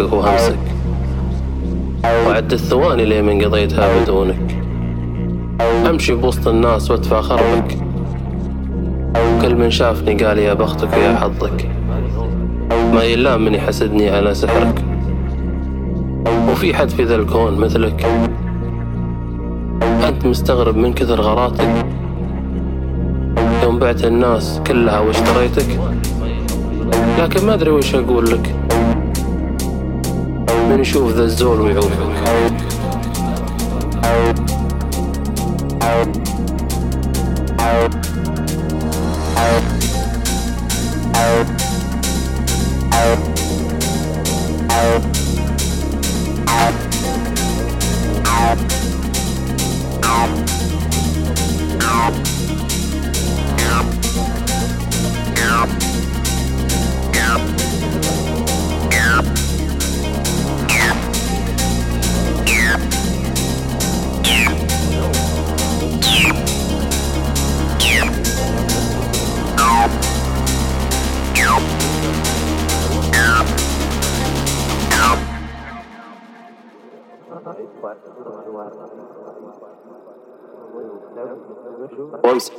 ضحكك وهمسك وعد الثواني لي من قضيتها بدونك. أمشي بوسط الناس واتفاخر بك كل من شافني قال يا بختك ويا حظك. ما يلام من يحسدني على سحرك. وفي حد في ذا الكون مثلك. أنت مستغرب من كثر غراتك. يوم بعت الناس كلها واشتريتك. لكن ما أدري وش أقول لك. من يشوف ذا الزول ويعوفك Once